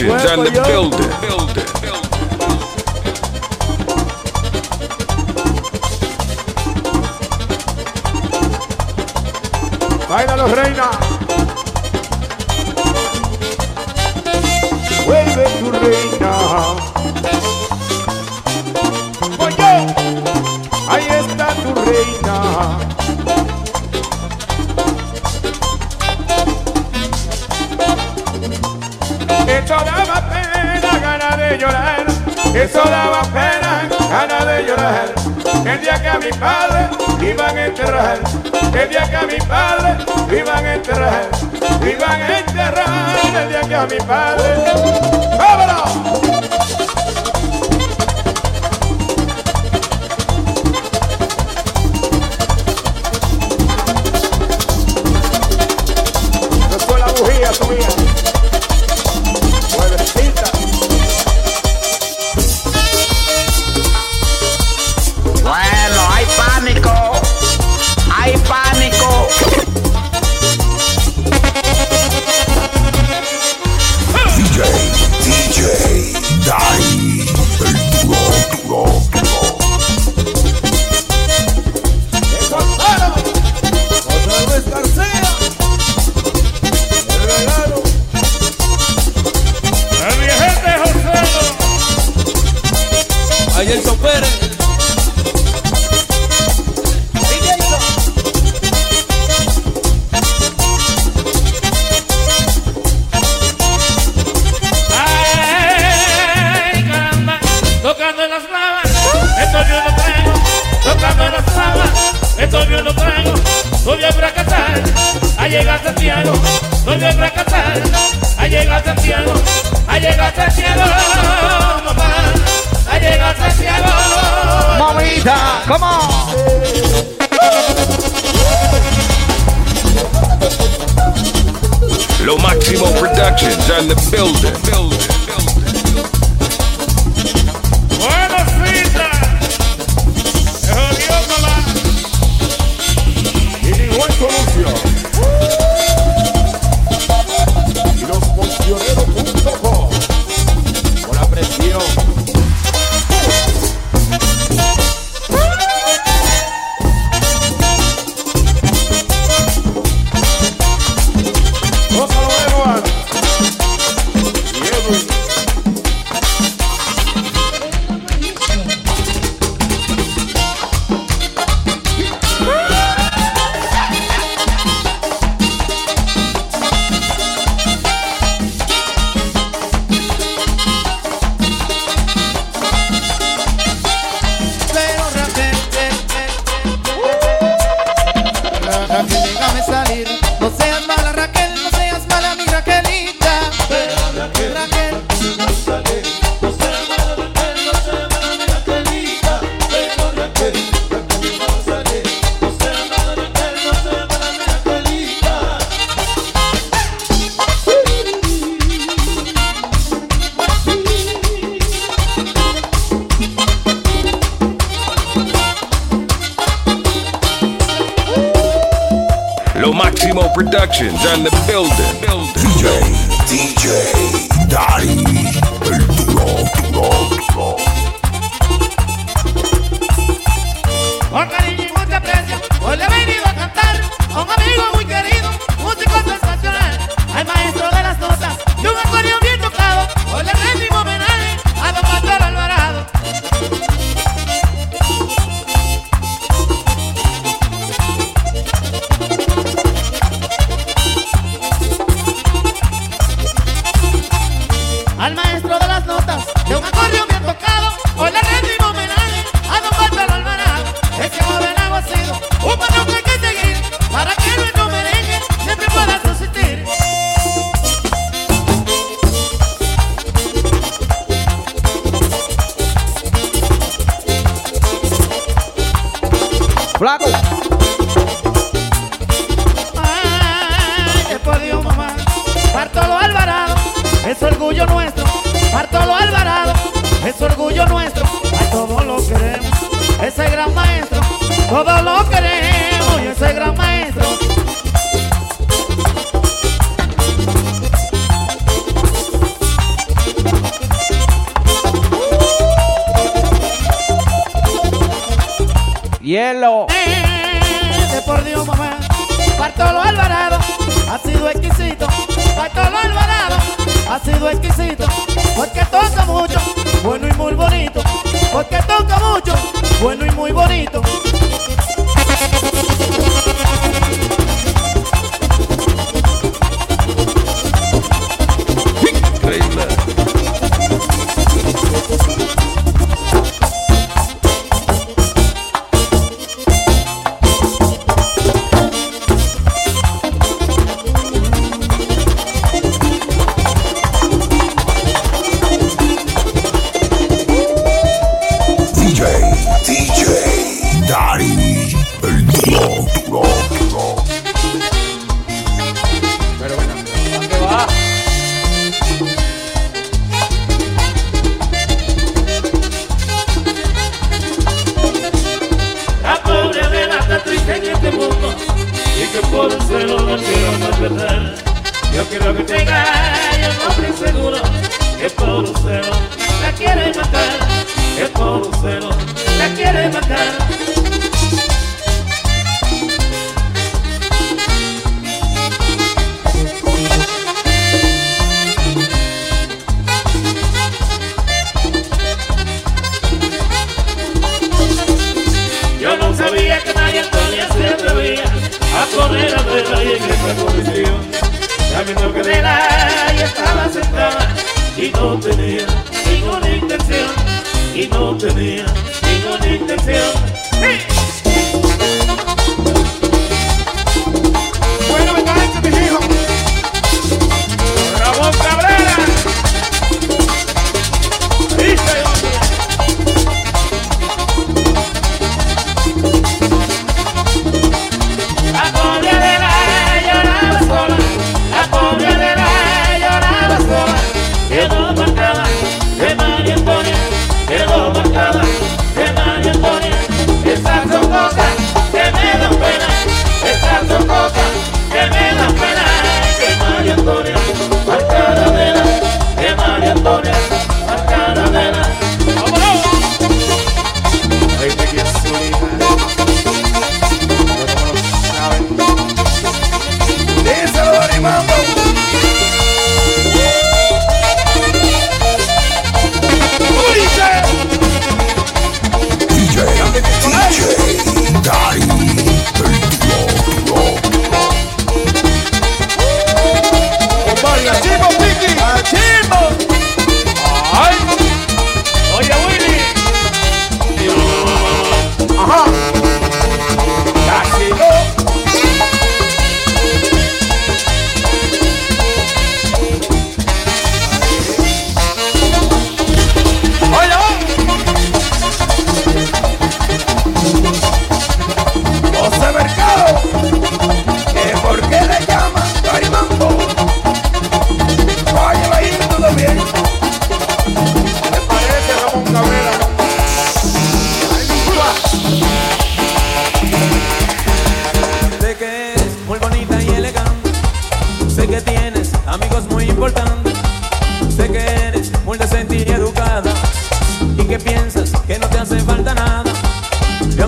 legends and the builder. builder. Bailalo, reina. eso daba pena, ganas de llorar. El día que a mi padre iban a enterrar, el día que a mi padre iban a enterrar, iban a enterrar, el día que a mi padre. ¡Vámonos! Come on. Productions the building. hielo. Por Dios, mamá. Bartolo Alvarado ha sido exquisito. Bartolo Alvarado ha sido exquisito. Porque toca mucho, bueno y muy bonito. Porque toca mucho, bueno y muy bonito.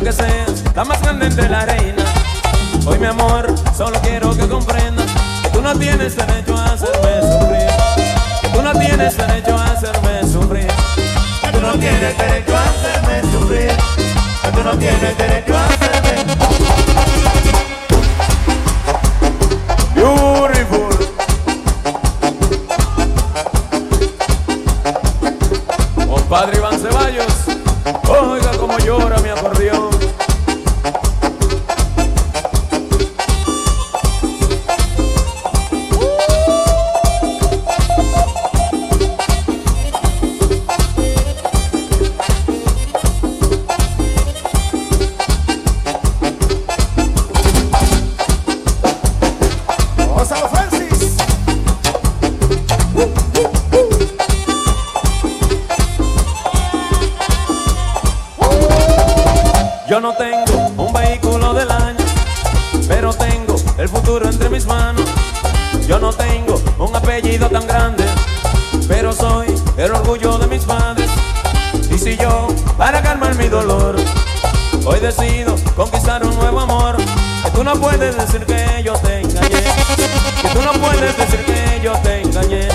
que seas la más grande entre la reina. Hoy mi amor, solo quiero que comprendas que tú no tienes derecho a hacerme sufrir. Que tú no tienes derecho a hacerme sufrir. Que tú no tienes derecho a hacerme sufrir. Que tú no tienes derecho a hacerme Beautiful. Compadre Iván Ceballos. Oh. Yo no tengo un vehículo del año, pero tengo el futuro entre mis manos. Yo no tengo un apellido tan grande, pero soy el orgullo de mis padres. Y si yo, para calmar mi dolor, hoy decido conquistar un nuevo amor, que tú no puedes decir que yo te engañé, que tú no puedes decir que yo te engañé,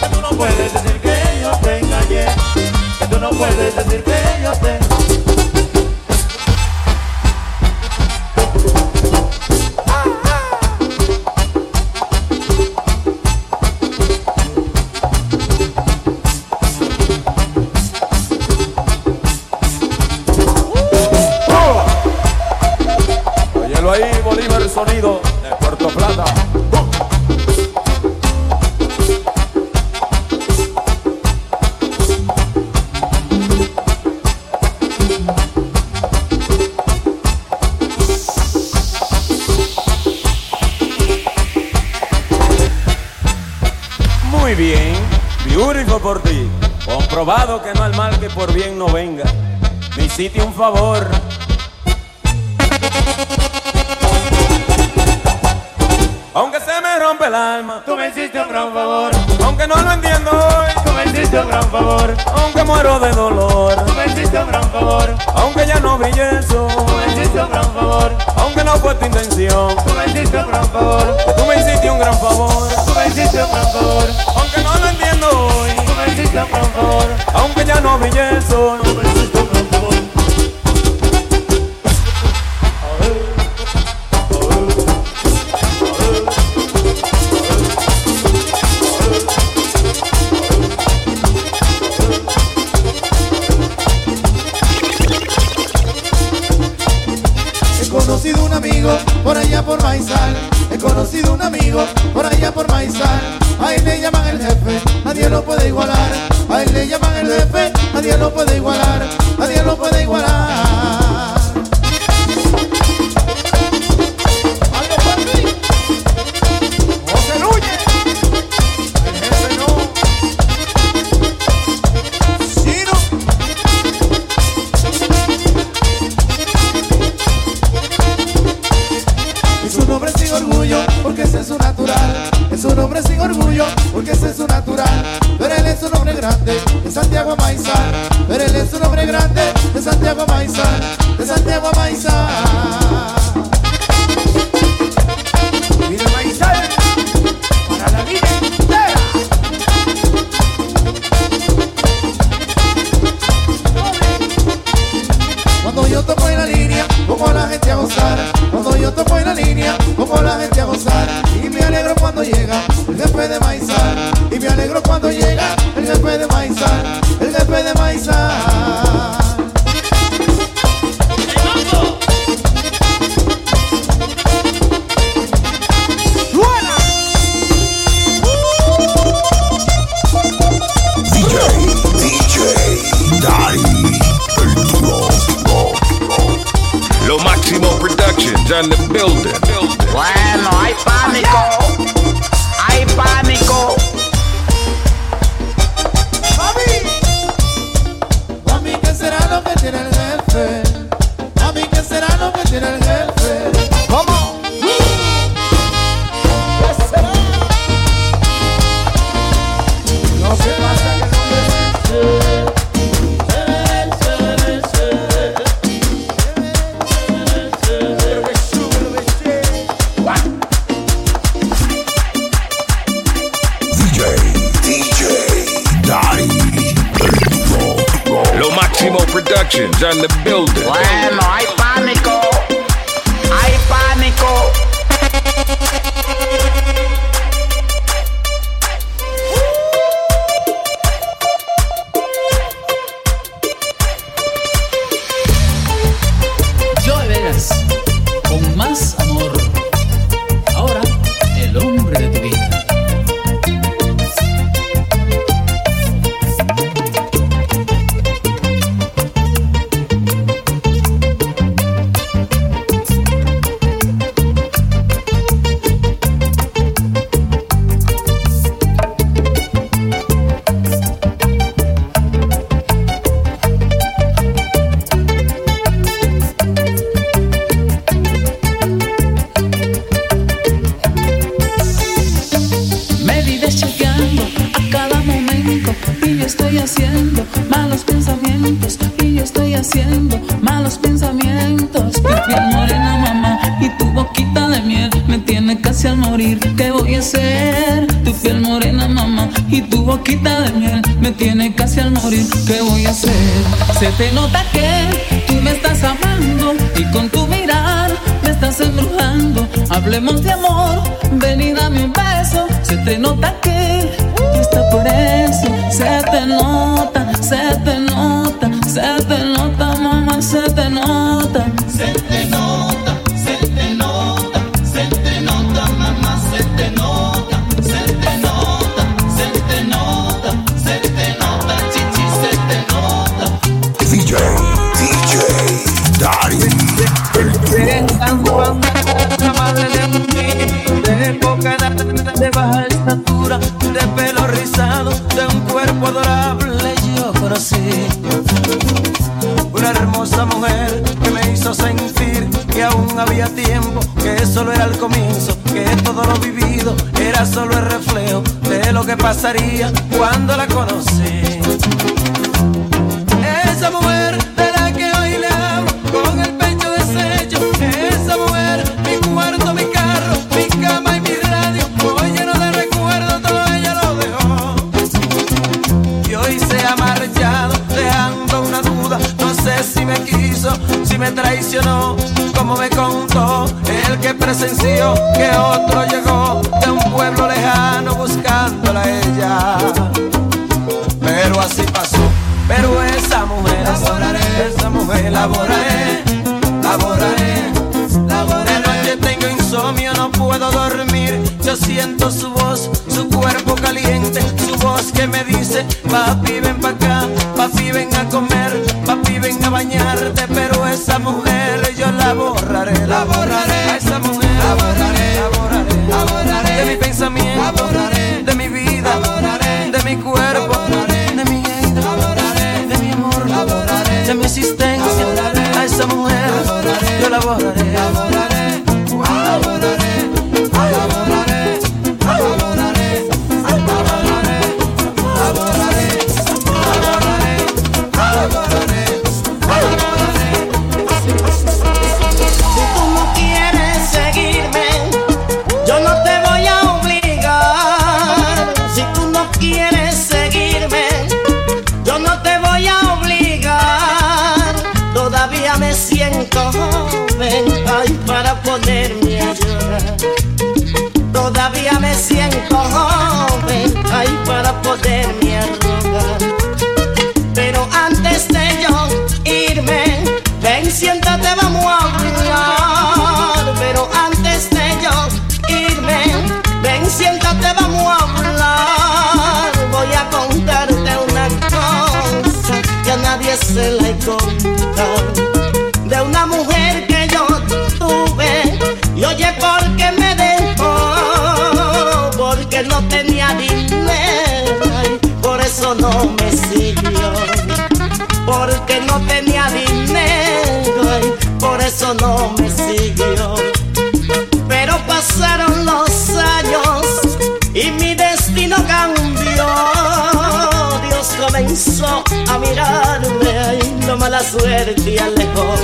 que tú no puedes decir que yo te engañé, que tú no puedes decir que yo te engañé. De Puerto Plata. Muy bien, beautiful por ti. Comprobado que no al mal que por bien no venga. Me hiciste un favor. El alma, Tú me hiciste un gran favor, aunque no lo entiendo hoy, tú me hiciste un gran favor, aunque muero de dolor, tú me hiciste un gran favor, aunque ya no brille el sol, tú me hiciste un gran favor, aunque no fue tu intención, tú me hiciste un gran favor, tú me hiciste un gran favor, tú me hiciste un gran favor, aunque no lo entiendo hoy, tú me hiciste un gran favor, aunque ya no brille el sol, tú me hiciste un gran favor. On the building. ¿Qué voy a hacer? Se te nota que tú me estás amando y con tu mirar me estás embrujando. Hablemos de amor, me traicionó. Como me contó el que presenció que otro llegó de un pueblo lejano buscándola a ella pero así pasó. Pero esa mujer, esa, esa mujer la borraré, la borraré, la borraré. De noche tengo insomnio, no puedo dormir. Yo siento su voz, su cuerpo caliente, su voz que me dice, papi ven pa' acá, papi ven a comer, a bañarte. Pero esa mujer yo la borraré, la borraré. A esa mujer la borraré, la borraré, la borraré. De mi pensamiento, la borraré. De mi vida, la borraré. De mi cuerpo, de mi vida, de mi amor, de mi existencia. A esa mujer yo la borraré, la borraré, De una mujer que yo tuve, y oye, ¿por qué me dejó? Porque no tenía dinero, por eso no me siguió porque no tenía dinero, por eso no me siguió. Pero pasaron comenzó a mirarme, ay, la mala suerte alejó.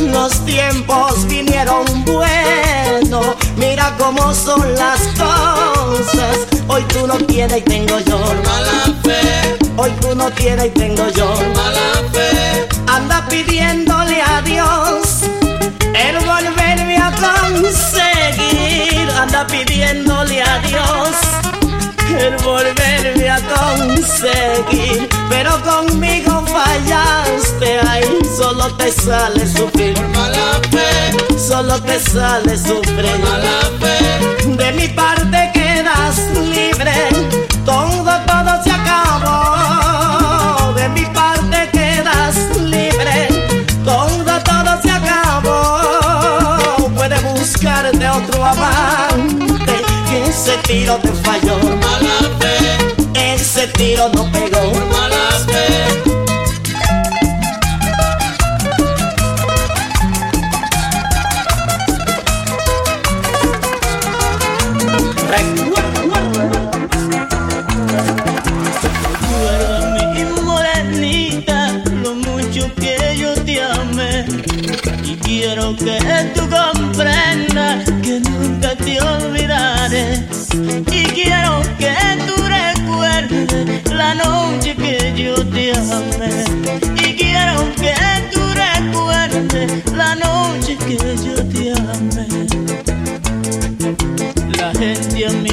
Los tiempos vinieron buenos, mira cómo son las cosas. Hoy tú no tienes y tengo yo mala fe. Hoy tú no tienes y tengo yo mala fe. Anda pidiéndole a Dios el volverme a conseguir. Anda pidiéndole a Dios el volverme conseguir. Pero conmigo fallaste, ay, solo te sale sufrir. mala fe, solo te sale sufrir. mala fe, de mi parte quedas libre. Todo, todo se acabó. De mi parte quedas libre. Todo, todo se acabó. Puedes buscarte otro amante. Que ese tiro te falló. tiro no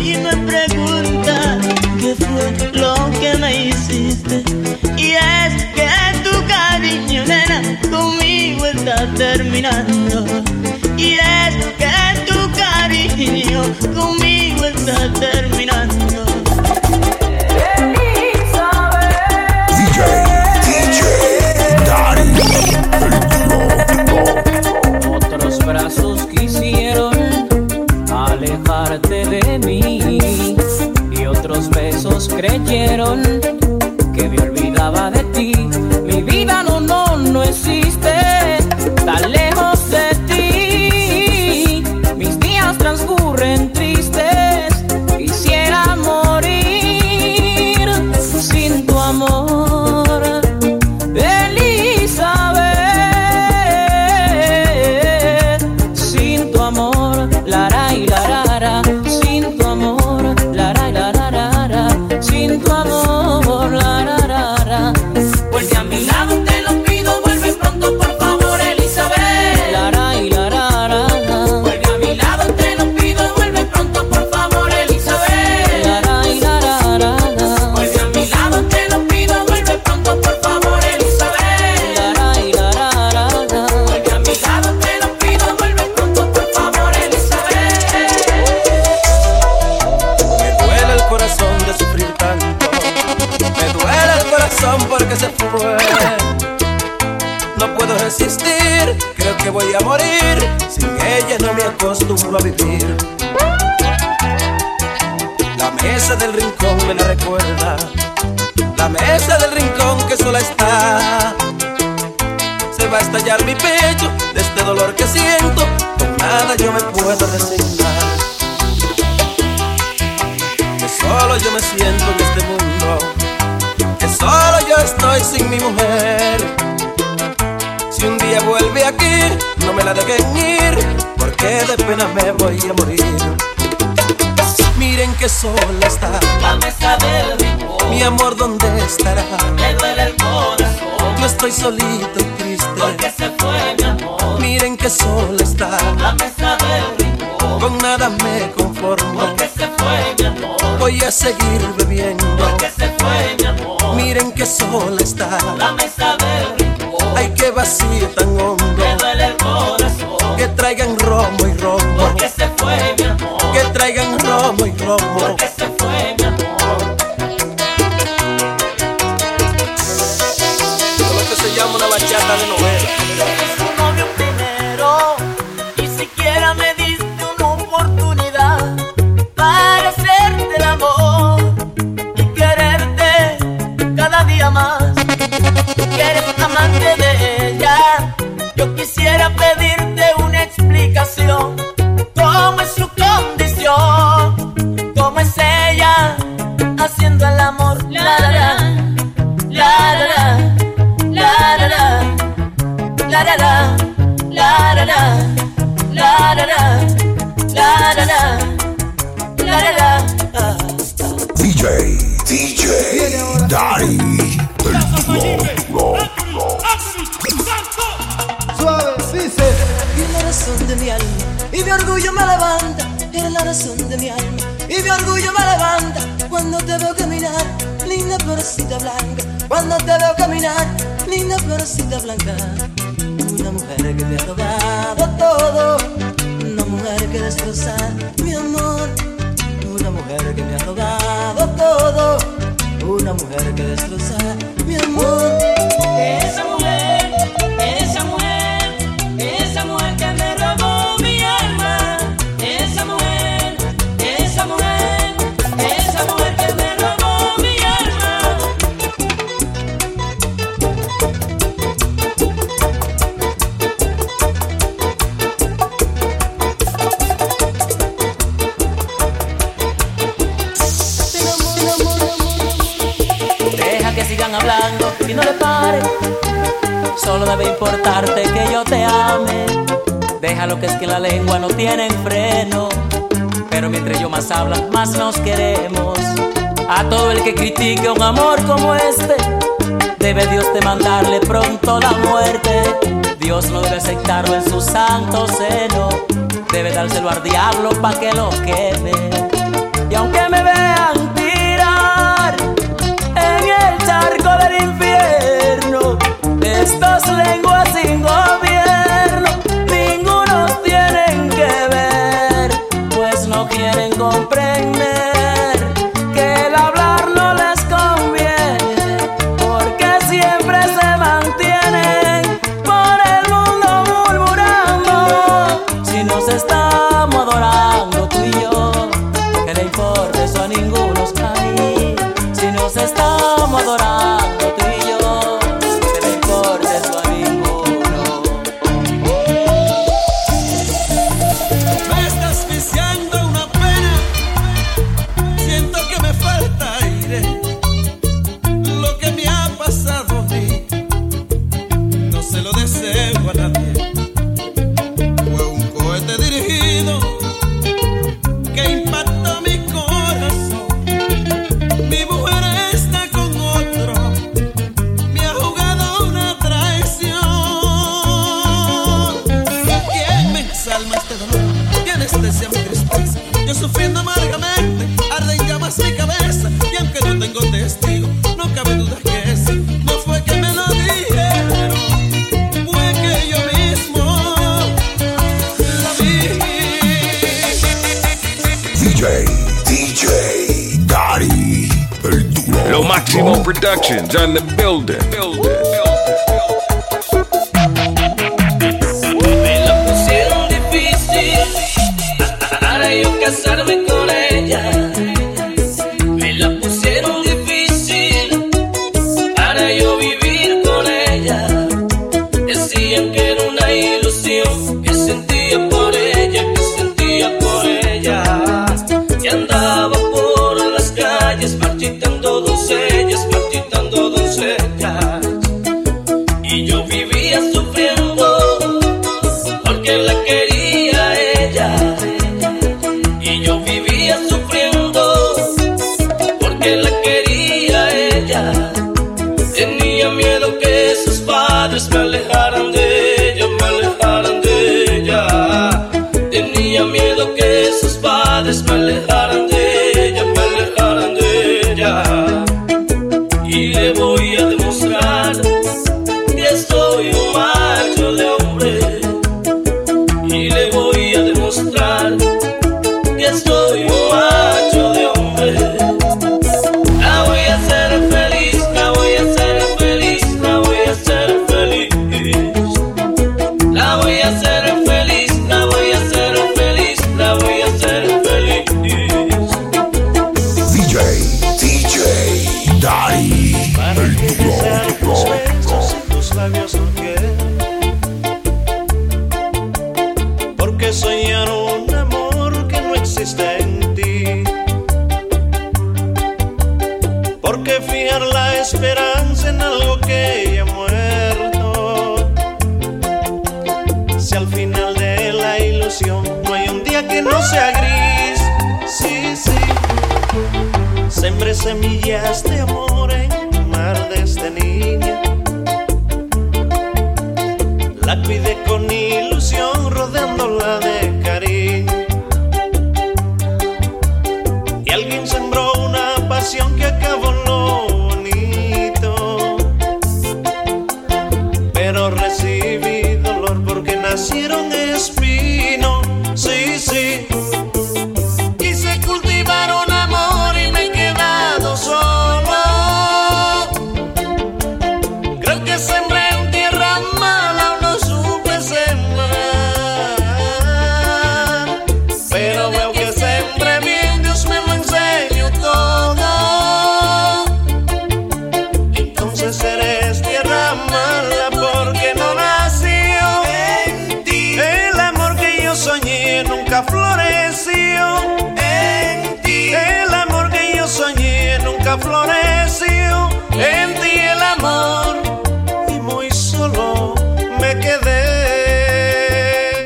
y me pregunta qué fue lo que me hiciste. Y es que tu cariño, nena, conmigo está terminando. Y es que tu cariño conmigo está terminando. DJ, DJ, Dari, Otros brazos quisieron alejarte de mí besos creyeron dejen ir, porque de pena me voy a morir. Miren que sola está La mesa del rincón, mi amor, ¿dónde estará? me duele el corazón, Yo estoy solito y triste. porque se fue mi amor. Miren que sola está, La mesa del rincón, con nada me conformo. porque se fue mi amor. Voy a seguir bebiendo. Porque se fue mi amor. Miren que sola está. La mesa del rincón, Ay, qué vacío tan hondo. me duele el corazón. Que traigan romo y romo. Porque se fue mi amor. Que traigan romo y romo. Porque se fue mi amor. Que se llama una bachata de novela. Mi orgullo me levanta. Eres la razón de mi alma y mi orgullo me levanta. Cuando te veo caminar, linda florcita blanca. Cuando te veo caminar, linda florcita blanca. Una mujer que me ha robado todo. Una mujer que destroza mi amor. Una mujer que me ha robado todo. Una mujer que destroza mi amor. Déjalo que la lengua no tiene freno. Pero mientras yo más habla, más nos queremos. A todo el que critique un amor como este, debe Dios de mandarle pronto la muerte. Dios no debe aceptarlo en su santo seno. Debe dárselo al diablo pa' que lo queme. Y aunque me vean tirar en el charco del infierno, estos lenguas